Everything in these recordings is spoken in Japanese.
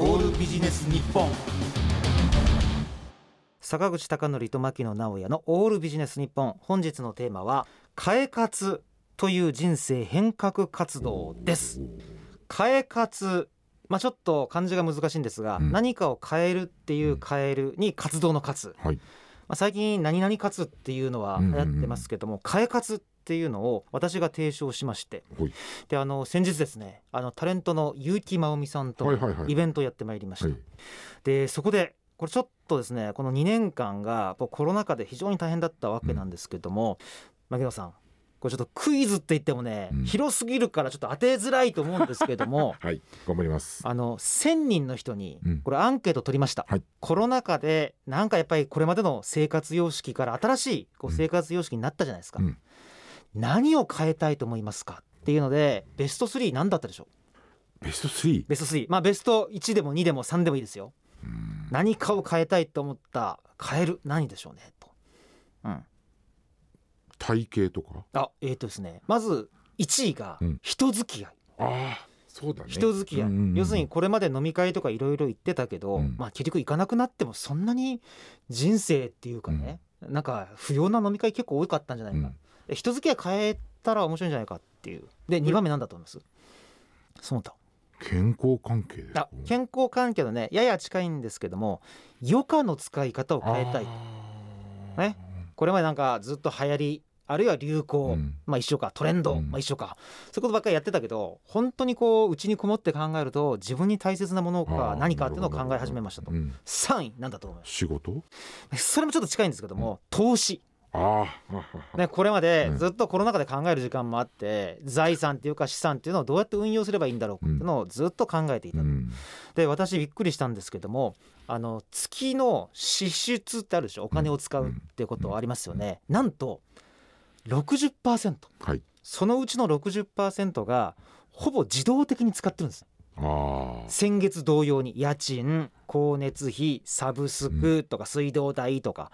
オールビジネス日本坂口孝則と牧野直哉のオールビジネス日本本日のテーマは変え活という人生変革活動です。変え活まあちょっと漢字が難しいんですが、うん。何かを変えるっていう変えるに活動の活、はい。まあ、最近何々活っていうのは流行ってますけども、変え活っていうのを私が提唱しましてはい。であの先日ですねあのタレントの結城真央美さんとイベントをやってまいりました、はい。でそこでこれちょっとですねこの2年間がコロナ禍で非常に大変だったわけなんですけども、牧野さんこれちょっとクイズって言ってもね、うん。広すぎるからちょっと当てづらいと思うんですけども はい頑張ります。あの1,000人の人にうん。これアンケート取りました、はい。コロナ禍でなんかやっぱりこれまでの生活様式から新しいこううん。生活様式になったじゃないですか、うん何を変えたいと思いますかっていうのでベスト3何だったでしょう？ベスト 3? ベスト3まあベスト1でも2でも3でもいいですよ。うん。何かを変えたいと思った変える何でしょうねと。うん。体型とか？あえー、とですね。まず1位がうん。人付き合い、ああそうだね。人付き合い、うんうんうん。要するにこれまで飲み会とかいろいろ行ってたけど、うん。まあ結局行かなくなってもそんなに人生っていうかね、なんか不要な飲み会結構多かったんじゃないか、うん。え人付き合い変えたら面白いんじゃないかっていう。で2番目なんだと思います。その他。健康関係ですか？あ健康関係のねやや近いんですけども余暇の使い方を変えたいね。これまでなんかずっと流行りあるいは流行、うん。まあ一緒かトレンド、うん。まあ一緒か。そういうことばっかりやってたけど本当にこう内にこもって考えると自分に大切なものあかー何かっていうのを考え始めましたと。うん。3位なんだと思いま仕事？すそれもちょっと近いんですけども、投資ね、これまでうん。ずっとコロナ禍で考える時間もあって、財産っていうか資産っていうのをどうやって運用すればいいんだろうかっていうのをずっと考えていた、うん。で私びっくりしたんですけどもあの月の支出ってあるでしょ？お金を使うっていうことありますよね、なんと60%はい。そのうちの60%がほぼ自動的に使ってるんです。先月同様に家賃光熱費サブスクとか水道代とか、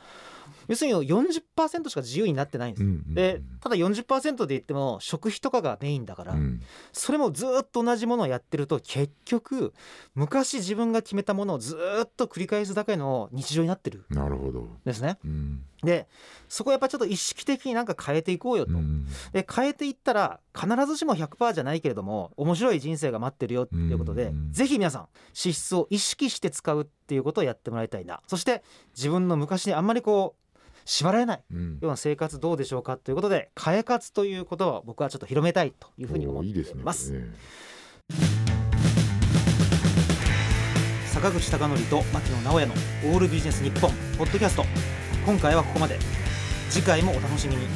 要するに40%しか自由になってないんです、うんうんうん。でただ40%で言っても食費とかがメインだから、うん。それもずっと同じものをやってると結局昔自分が決めたものをずっと繰り返すだけの日常になってる。んなるほど。ですね。うん。でそこやっぱちょっと意識的になんか変えていこうよと。うんで変えていったら必ずしも100%じゃないけれども面白い人生が待ってるよっていうことで、うんぜひ皆さん支出を意識して使うっていうことをやってもらいたいな。そして自分の昔にあんまりこう縛られないうん。ような生活どうでしょうかということで変え活ということを僕はちょっと広めたいというふうに思っていおーいいですねます。坂口孝則と牧野直哉のオールビジネス日本ポッドキャスト。今回はここまで。次回もお楽しみに